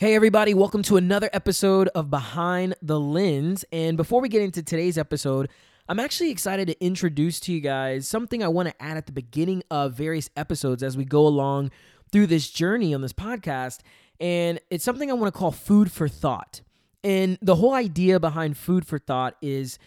Hey, everybody, welcome to another episode of Behind the Lens. And before we get into today's episode, I'm actually excited to introduce to you guys something I want to add at the beginning of various episodes as we go along through this journey on this podcast. And it's something I want to call food for thought. And the whole idea behind food for thought is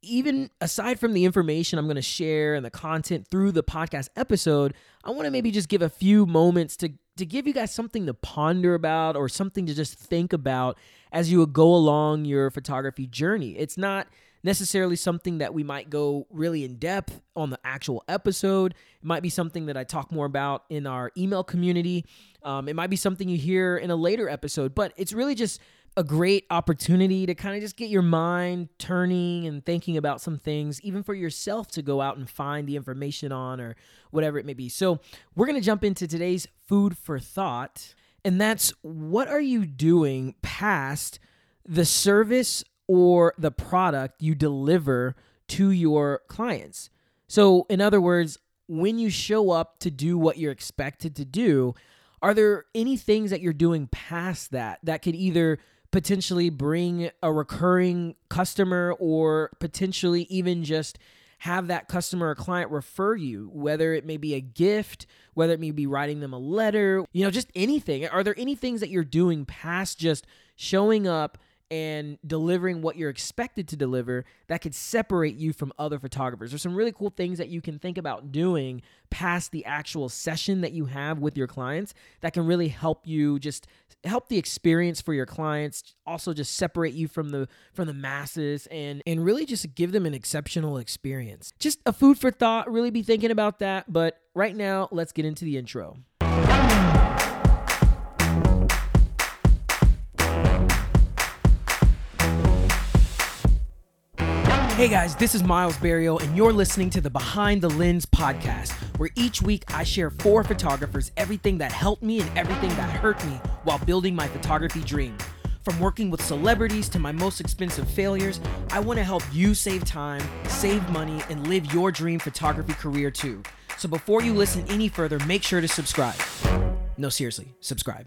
even aside from the information I'm going to share and the content through the podcast episode, I want to maybe just give a few moments to to give you guys something to ponder about or something to just think about as you go along your photography journey. It's not necessarily something that we might go really in depth on the actual episode. It might be something that I talk more about in our email community. Um, it might be something you hear in a later episode, but it's really just a great opportunity to kind of just get your mind turning and thinking about some things, even for yourself to go out and find the information on or whatever it may be. So, we're going to jump into today's food for thought, and that's what are you doing past the service or the product you deliver to your clients? So, in other words, when you show up to do what you're expected to do, are there any things that you're doing past that that could either potentially bring a recurring customer or potentially even just have that customer or client refer you, whether it may be a gift, whether it may be writing them a letter, you know, just anything. Are there any things that you're doing past just showing up and delivering what you're expected to deliver that could separate you from other photographers. There's some really cool things that you can think about doing past the actual session that you have with your clients that can really help you just help the experience for your clients also just separate you from the from the masses and and really just give them an exceptional experience. Just a food for thought, really be thinking about that, but right now let's get into the intro. Hey guys, this is Miles Barrio, and you're listening to the Behind the Lens podcast, where each week I share for photographers everything that helped me and everything that hurt me while building my photography dream. From working with celebrities to my most expensive failures, I want to help you save time, save money, and live your dream photography career too. So before you listen any further, make sure to subscribe. No, seriously, subscribe.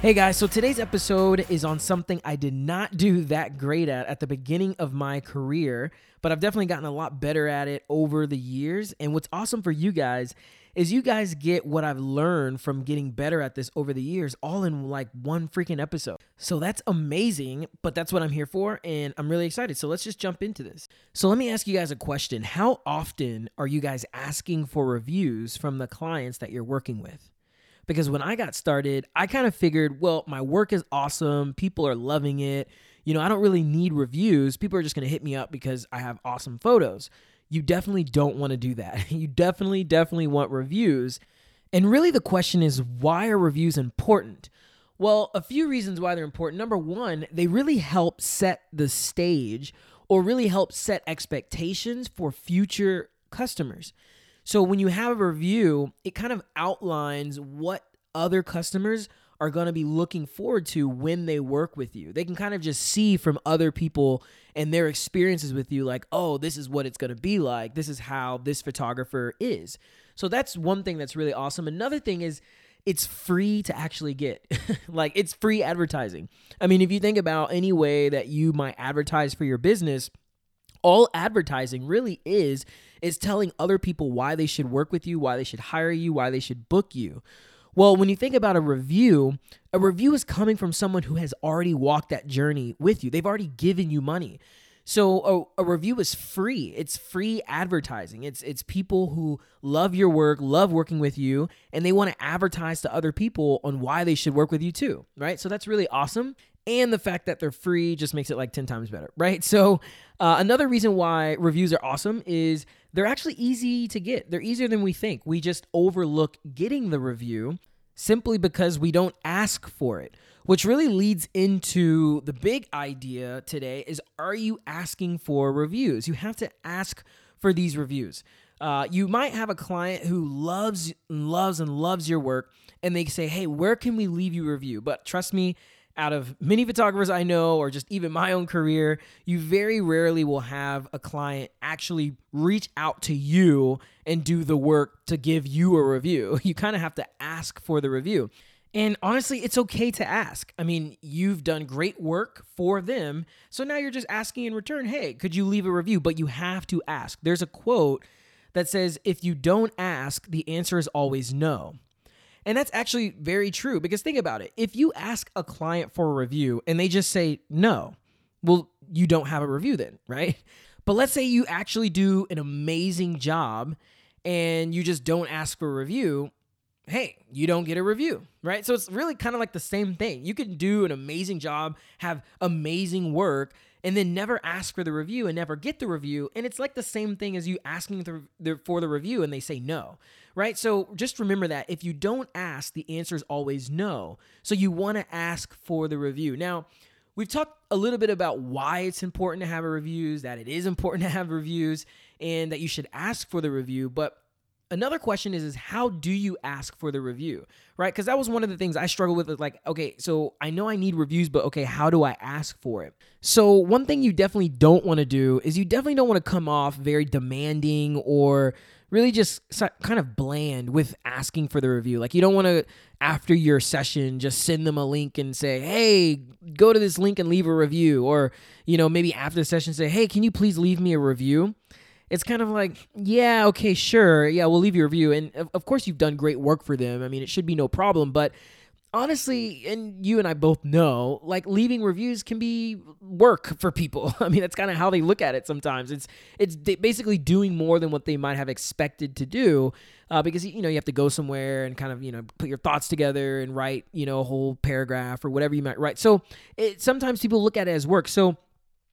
Hey guys, so today's episode is on something I did not do that great at at the beginning of my career, but I've definitely gotten a lot better at it over the years. And what's awesome for you guys is you guys get what I've learned from getting better at this over the years all in like one freaking episode. So that's amazing, but that's what I'm here for and I'm really excited. So let's just jump into this. So let me ask you guys a question. How often are you guys asking for reviews from the clients that you're working with? Because when I got started, I kind of figured, well, my work is awesome. People are loving it. You know, I don't really need reviews. People are just going to hit me up because I have awesome photos. You definitely don't want to do that. You definitely, definitely want reviews. And really, the question is why are reviews important? Well, a few reasons why they're important. Number one, they really help set the stage or really help set expectations for future customers. So when you have a review, it kind of outlines what other customers are going to be looking forward to when they work with you. They can kind of just see from other people and their experiences with you, like, oh, this is what it's going to be like. This is how this photographer is. So that's one thing that's really awesome. Another thing is, it's free to actually get. like, it's free advertising. I mean, if you think about any way that you might advertise for your business, all advertising really is is telling other people why they should work with you, why they should hire you, why they should book you. Well, when you think about a review, a review is coming from someone who has already walked that journey with you. They've already given you money. So a, a, review is free. It's free advertising. It's it's people who love your work, love working with you, and they want to advertise to other people on why they should work with you too, right? So that's really awesome and the fact that they're free just makes it like 10 times better, right? So, uh, another reason why reviews are awesome is they're actually easy to get. They're easier than we think. We just overlook getting the review simply because we don't ask for it, which really leads into the big idea today is are you asking for reviews? You have to ask for these reviews. Uh, you might have a client who loves, loves, and loves your work, and they say, "Hey, where can we leave you a review?" But trust me, out of many photographers I know, or just even my own career, you very rarely will have a client actually reach out to you and do the work to give you a review. You kind of have to ask for the review. And honestly, it's okay to ask. I mean, you've done great work for them. So now you're just asking in return, hey, could you leave a review? But you have to ask. There's a quote that says, if you don't ask, the answer is always no. And that's actually very true because think about it. If you ask a client for a review and they just say no, well, you don't have a review then, right? But let's say you actually do an amazing job and you just don't ask for a review hey, you don't get a review, right? So it's really kind of like the same thing. You can do an amazing job, have amazing work, and then never ask for the review and never get the review. And it's like the same thing as you asking for the review and they say no, right? So just remember that if you don't ask, the answer is always no. So you want to ask for the review. Now, we've talked a little bit about why it's important to have reviews, that it is important to have reviews, and that you should ask for the review. But another question is is how do you ask for the review right? Because that was one of the things i struggle with is like okay so i know i need reviews but okay how do i ask for it? So one thing you definitely don't want to do is you definitely don't want to come off very demanding or really just kind of bland with asking for the review. Like you don't want to after your session just send them a link and say hey go to this link and leave a review. Or you know maybe after the session say hey can you please leave me a review it's kind of like, yeah, okay, sure. Yeah, we'll leave you a review. And of, of course, you've done great work for them. I mean, it should be no problem. But honestly, and you and I both know, like leaving reviews can be work for people. I mean, that's kind of how they look at it sometimes. It's it's basically doing more than what they might have expected to do, uh, because you know you have to go somewhere and kind of you know put your thoughts together and write you know a whole paragraph or whatever you might write. So it, sometimes people look at it as work. So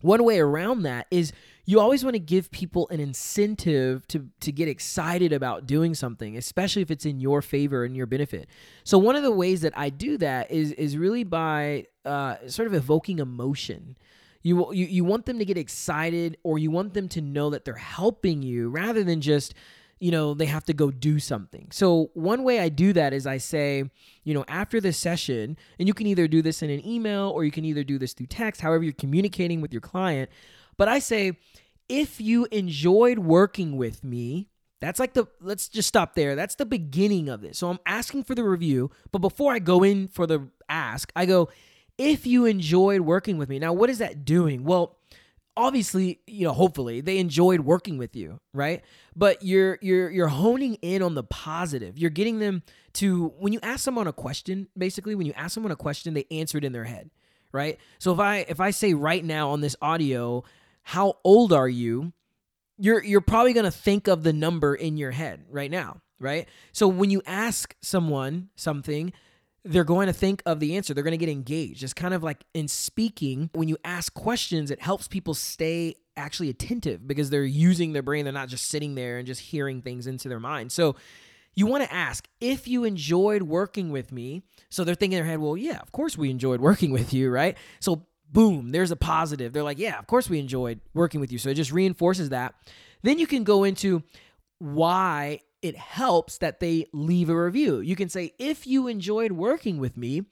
one way around that is you always want to give people an incentive to to get excited about doing something, especially if it's in your favor and your benefit. So one of the ways that I do that is is really by uh, sort of evoking emotion. You, you you want them to get excited, or you want them to know that they're helping you, rather than just you know they have to go do something so one way i do that is i say you know after the session and you can either do this in an email or you can either do this through text however you're communicating with your client but I say, if you enjoyed working with me, that's like the, let's just stop there. That's the beginning of this. So I'm asking for the review, but before I go in for the ask, I go, if you enjoyed working with me. Now, what is that doing? Well, obviously you know hopefully they enjoyed working with you right but you're you're you're honing in on the positive you're getting them to when you ask someone a question basically when you ask someone a question they answer it in their head right so if i if i say right now on this audio how old are you? You're you're probably going to think of the number in your head right now, right? So when you ask someone something, they're going to think of the answer. They're going to get engaged. It's kind of like in speaking, when you ask questions, it helps people stay actually attentive because they're using their brain. They're not just sitting there and just hearing things into their mind. So you want to ask if you enjoyed working with me. So they're thinking in their head, well, yeah, of course we enjoyed working with you, right? So boom, there's a positive. They're like, yeah, of course we enjoyed working with you. So it just reinforces that. Then you can go into why it helps that they leave a review. You can say, if you enjoyed working with me,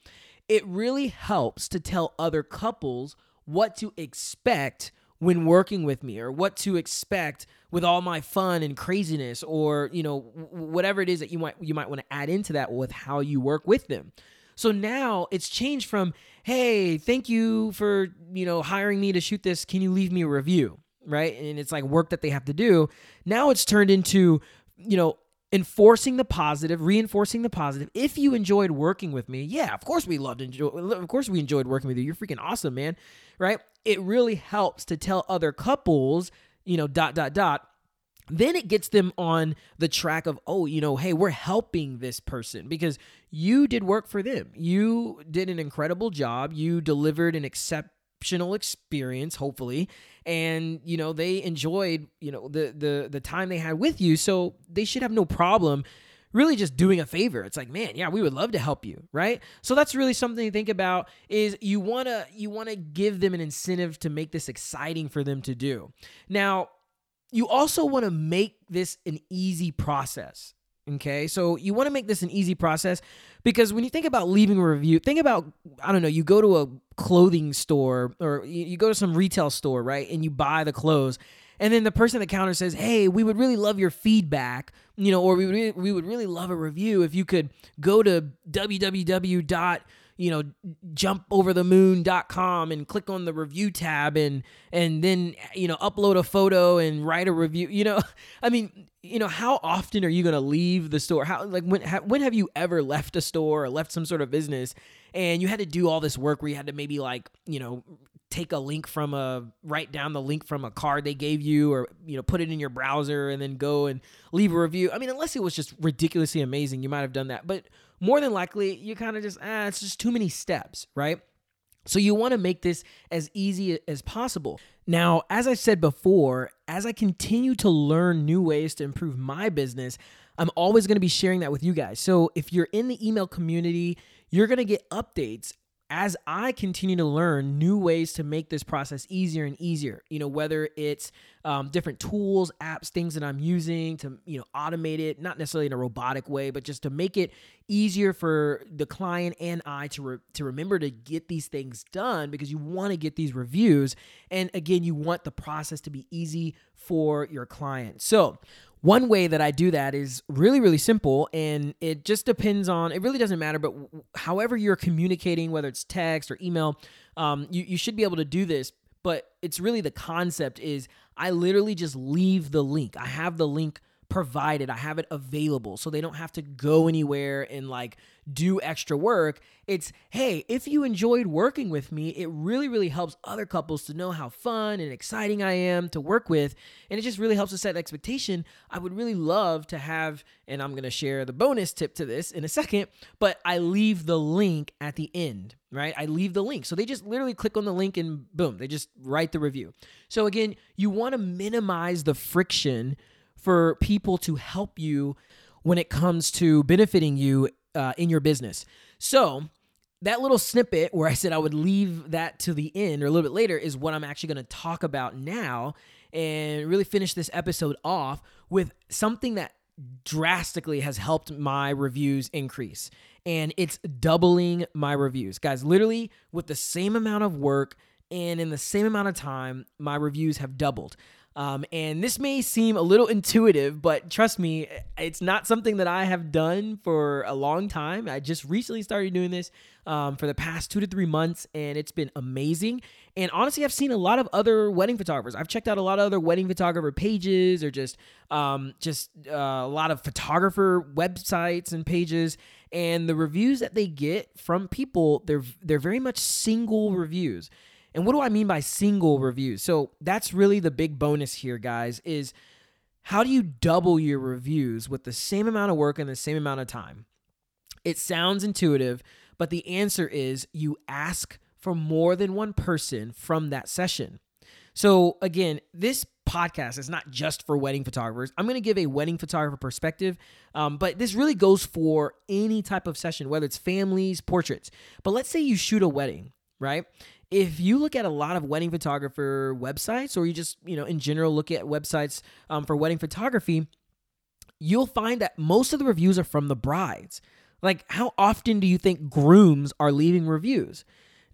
it really helps to tell other couples what to expect when working with me or what to expect with all my fun and craziness or you know whatever it is that you might you might want to add into that with how you work with them so now it's changed from, hey, thank you for, you know, hiring me to shoot this. Can you leave me a review? Right. And it's like work that they have to do. Now it's turned into, you know, enforcing the positive, reinforcing the positive. If you enjoyed working with me, yeah, of course we loved enjoy of course we enjoyed working with you. You're freaking awesome, man. Right? It really helps to tell other couples, you know, dot dot dot then it gets them on the track of oh you know hey we're helping this person because you did work for them. You did an incredible job. You delivered an exceptional experience hopefully. And you know they enjoyed you know the the the time they had with you. So they should have no problem really just doing a favor. It's like man yeah we would love to help you right? So that's really something to think about is you want to you want to give them an incentive to make this exciting for them to do. Now you also want to make this an easy process. Okay, so you want to make this an easy process because when you think about leaving a review, think about, I don't know, you go to a clothing store or you go to some retail store, right? And you buy the clothes. and then the person at the counter says, "Hey, we would really love your feedback, you know, or we would we would really love a review if you could go to www you know jumpoverthemoon.com and click on the review tab and and then you know upload a photo and write a review you know? I mean you know how often are you going to leave the store? How like when ha, when have you ever left a store or left some sort of business and you had to do all this work where you had to maybe like you know take a link from a write down the link from a card they gave you or you know put it in your browser and then go and leave a review? I mean unless it was just ridiculously amazing you might have done that but more than likely you kind of just ah it's just too many steps right? So you want to make this as easy as possible. Now as i said before as i continue to learn new ways to improve my business i'm always going to be sharing that with you guys. So if you're in the email community you're going to get updates as I continue to learn new ways to make this process easier and easier, you know, whether it's um, different tools, apps, things that I'm using to, you know, automate it, not necessarily in a robotic way, but just to make it easier for the client and I to, re- to remember to get these things done because you want to get these reviews. And again, you want the process to be easy for your client. So, one way that I do that is really, really simple, and it just depends on. It really doesn't matter, but however you're communicating, whether it's text or email, um, you you should be able to do this. But it's really the concept is I literally just leave the link. I have the link provided. I have it available so they don't have to go anywhere and like do extra work. It's, hey, if you enjoyed working with me, it really, really helps other couples to know how fun and exciting I am to work with. And it just really helps to set expectation. I would really love to have, and I'm going to share the bonus tip to this in a second, but I leave the link at the end, right? I leave the link. So they just literally click on the link and boom, they just write the review. So again, you want to minimize the friction for people to help you when it comes to benefiting you uh, in your business. So, that little snippet where I said I would leave that to the end or a little bit later is what I'm actually going to talk about now and really finish this episode off with something that drastically has helped my reviews increase. And it's doubling my reviews. Guys, literally with the same amount of work and in the same amount of time, my reviews have doubled. Um, and this may seem a little intuitive, but trust me, it's not something that I have done for a long time. I just recently started doing this um, for the past two to three months, and it's been amazing. And honestly, I've seen a lot of other wedding photographers. I've checked out a lot of other wedding photographer pages, or just um, just uh, a lot of photographer websites and pages. And the reviews that they get from people, they're they're very much single reviews. And what do I mean by single reviews? So that's really the big bonus here, guys, is how do you double your reviews with the same amount of work and the same amount of time? It sounds intuitive, but the answer is you ask for more than one person from that session. So, again, this podcast is not just for wedding photographers. I'm going to give a wedding photographer perspective, um, but this really goes for any type of session, whether it's families, portraits. But let's say you shoot a wedding, right? If you look at a lot of wedding photographer websites, or you just, you know, in general look at websites um, for wedding photography, you'll find that most of the reviews are from the brides. Like, how often do you think grooms are leaving reviews?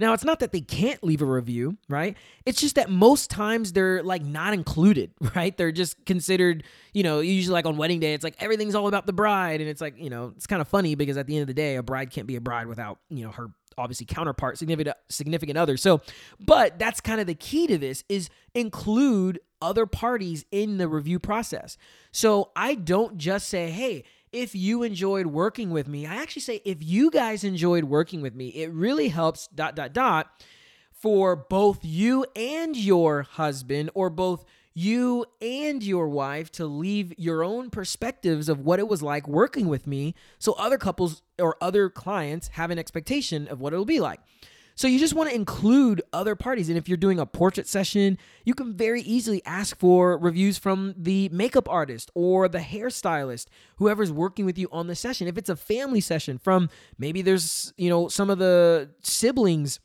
Now, it's not that they can't leave a review, right? It's just that most times they're like not included, right? They're just considered, you know, usually like on wedding day, it's like everything's all about the bride. And it's like, you know, it's kind of funny because at the end of the day, a bride can't be a bride without, you know, her obviously counterpart, significant significant other. So, but that's kind of the key to this is include other parties in the review process. So I don't just say, "Hey, if you enjoyed working with me." I actually say, "If you guys enjoyed working with me, it really helps dot dot dot for both you and your husband or both you and your wife to leave your own perspectives of what it was like working with me so other couples or other clients have an expectation of what it'll be like. So you just want to include other parties. And if you're doing a portrait session, you can very easily ask for reviews from the makeup artist or the hairstylist, whoever's working with you on the session. If it's a family session from maybe there's, you know, some of the siblings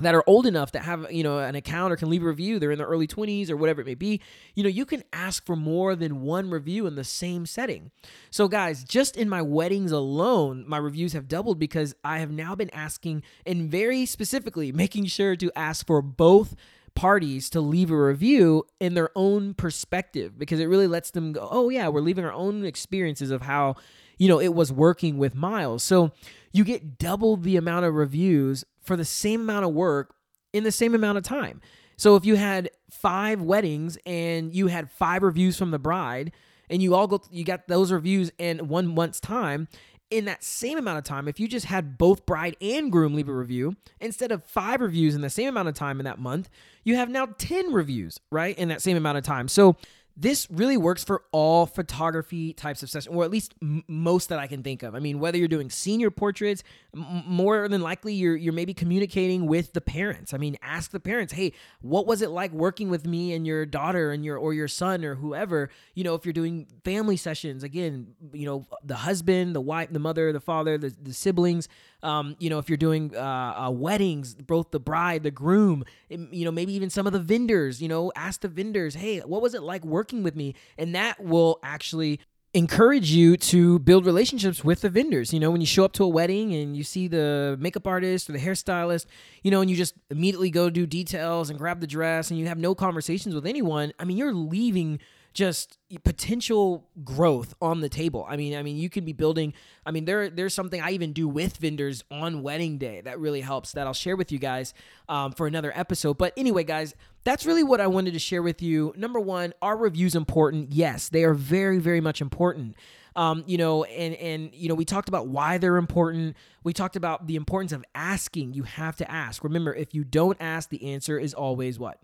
that are old enough that have you know an account or can leave a review they're in their early 20s or whatever it may be you know you can ask for more than one review in the same setting so guys just in my weddings alone my reviews have doubled because i have now been asking and very specifically making sure to ask for both parties to leave a review in their own perspective because it really lets them go, oh, yeah, we're leaving our own experiences of how, you know, it was working with Miles. So you get double the amount of reviews for the same amount of work in the same amount of time. So if you had five weddings and you had five reviews from the bride, and you all go, you got those reviews in one month's time, in that same amount of time, if you just had both bride and groom leave a review, instead of five reviews in the same amount of time in that month, you have now 10 reviews, right? In that same amount of time. So this really works for all photography types of sessions, or at least m- most that I can think of. I mean, whether you're doing senior portraits, m- more than likely you're you're maybe communicating with the parents. I mean, ask the parents, "Hey, what was it like working with me and your daughter and your or your son or whoever?" You know, if you're doing family sessions, again, you know, the husband, the wife, the mother, the father, the, the siblings. Um, you know, if you're doing uh, uh, weddings, both the bride, the groom, you know, maybe even some of the vendors. You know, ask the vendors, "Hey, what was it like working?" working with me. And that will actually encourage you to build relationships with the vendors. You know, when you show up to a wedding and you see the makeup artist or the hairstylist, you know, and you just immediately go do details and grab the dress and you have no conversations with anyone, I mean, you're leaving just potential growth on the table. I mean, I mean, you can be building. I mean, there there's something I even do with vendors on wedding day that really helps. That I'll share with you guys um, for another episode. But anyway, guys, that's really what I wanted to share with you. Number one, are reviews important? Yes, they are very very much important. Um, you know, and and you know, we talked about why they're important. We talked about the importance of asking. You have to ask. Remember, if you don't ask, the answer is always what?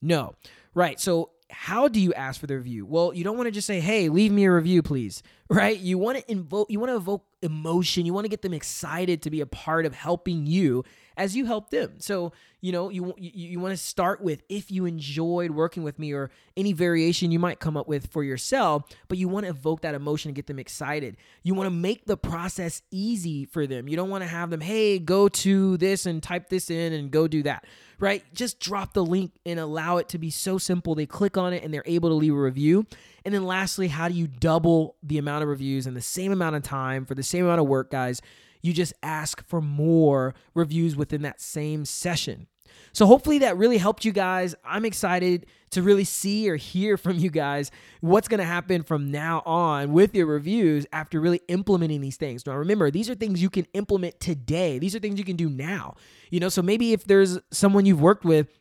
No. Right. So how do you ask for the review? Well, you don't want to just say, "Hey, leave me a review, please." Right? You want to invoke you want to evoke emotion. You want to get them excited to be a part of helping you as you help them. So, you know, you you, you want to start with if you enjoyed working with me or any variation you might come up with for yourself, but you want to evoke that emotion and get them excited. You want to make the process easy for them. You don't want to have them, "Hey, go to this and type this in and go do that." right? Just drop the link and allow it to be so simple. They click on it and they're able to leave a review. And then lastly, how do you double the amount of reviews in the same amount of time for the same amount of work, guys? You just ask for more reviews within that same session. So hopefully that really helped you guys. I'm excited to really see or hear from you guys what's going to happen from now on with your reviews after really implementing these things. Now remember, these are things you can implement today. These are things you can do now. You know, so maybe if there's someone you've worked with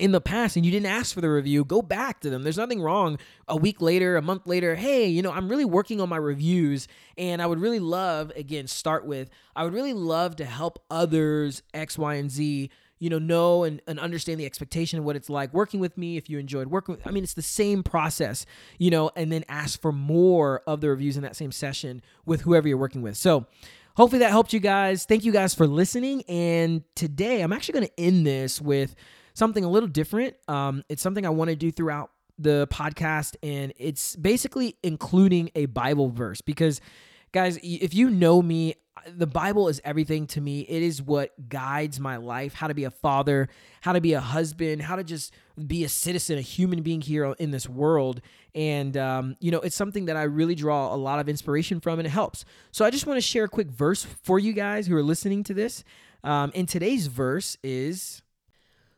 in the past and you didn't ask for the review, go back to them. There's nothing wrong a week later, a month later. Hey, you know, I'm really working on my reviews and I would really love, again, start with, I would really love to help others X, Y, and Z you know, know and, and understand the expectation of what it's like working with me. If you enjoyed working with, I mean, it's the same process, you know, and then ask for more of the reviews in that same session with whoever you're working with. So hopefully that helped you guys. Thank you guys for listening. And today I'm actually going to end this with something a little different. Um, it's something I want to do throughout the podcast, and it's basically including a Bible verse because guys, if you know me, the Bible is everything to me. It is what guides my life, how to be a father, how to be a husband, how to just be a citizen, a human being here in this world. And, um, you know, it's something that I really draw a lot of inspiration from and it helps. So I just want to share a quick verse for you guys who are listening to this. Um, and today's verse is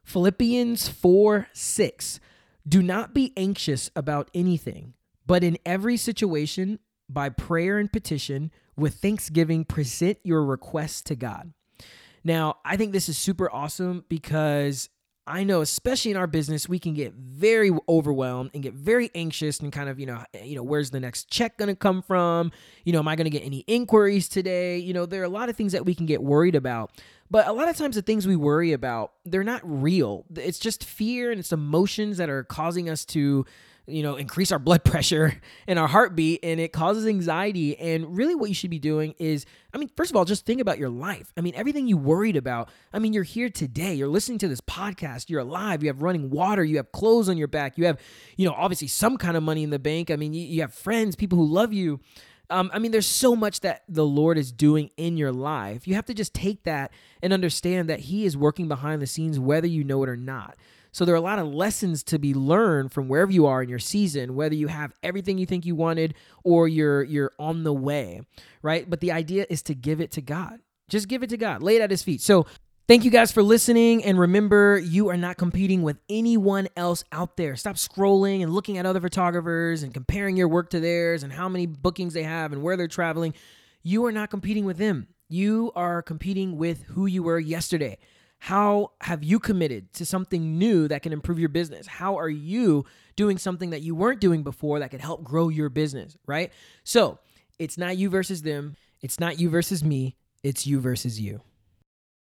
Philippians 4 6. Do not be anxious about anything, but in every situation, by prayer and petition, with thanksgiving, present your requests to God. Now, I think this is super awesome because I know, especially in our business, we can get very overwhelmed and get very anxious and kind of, you know, you know, where's the next check going to come from? You know, am I going to get any inquiries today? You know, there are a lot of things that we can get worried about. But a lot of times the things we worry about, they're not real. It's just fear and it's emotions that are causing us to you know, increase our blood pressure and our heartbeat and it causes anxiety. And really, what you should be doing is, I mean, first of all, just think about your life. I mean, everything you worried about. I mean, you're here today, you're listening to this podcast, you're alive, you have running water, you have clothes on your back, you have, you know, obviously some kind of money in the bank. I mean, you, you have friends, people who love you. Um, I mean, there's so much that the Lord is doing in your life. You have to just take that and understand that He is working behind the scenes, whether you know it or not. So there are a lot of lessons to be learned from wherever you are in your season, whether you have everything you think you wanted or you're you're on the way, right? But the idea is to give it to God. Just give it to God. Lay it at his feet. So Thank you guys for listening. And remember, you are not competing with anyone else out there. Stop scrolling and looking at other photographers and comparing your work to theirs and how many bookings they have and where they're traveling. You are not competing with them. You are competing with who you were yesterday. How have you committed to something new that can improve your business? How are you doing something that you weren't doing before that could help grow your business, right? So it's not you versus them. It's not you versus me. It's you versus you.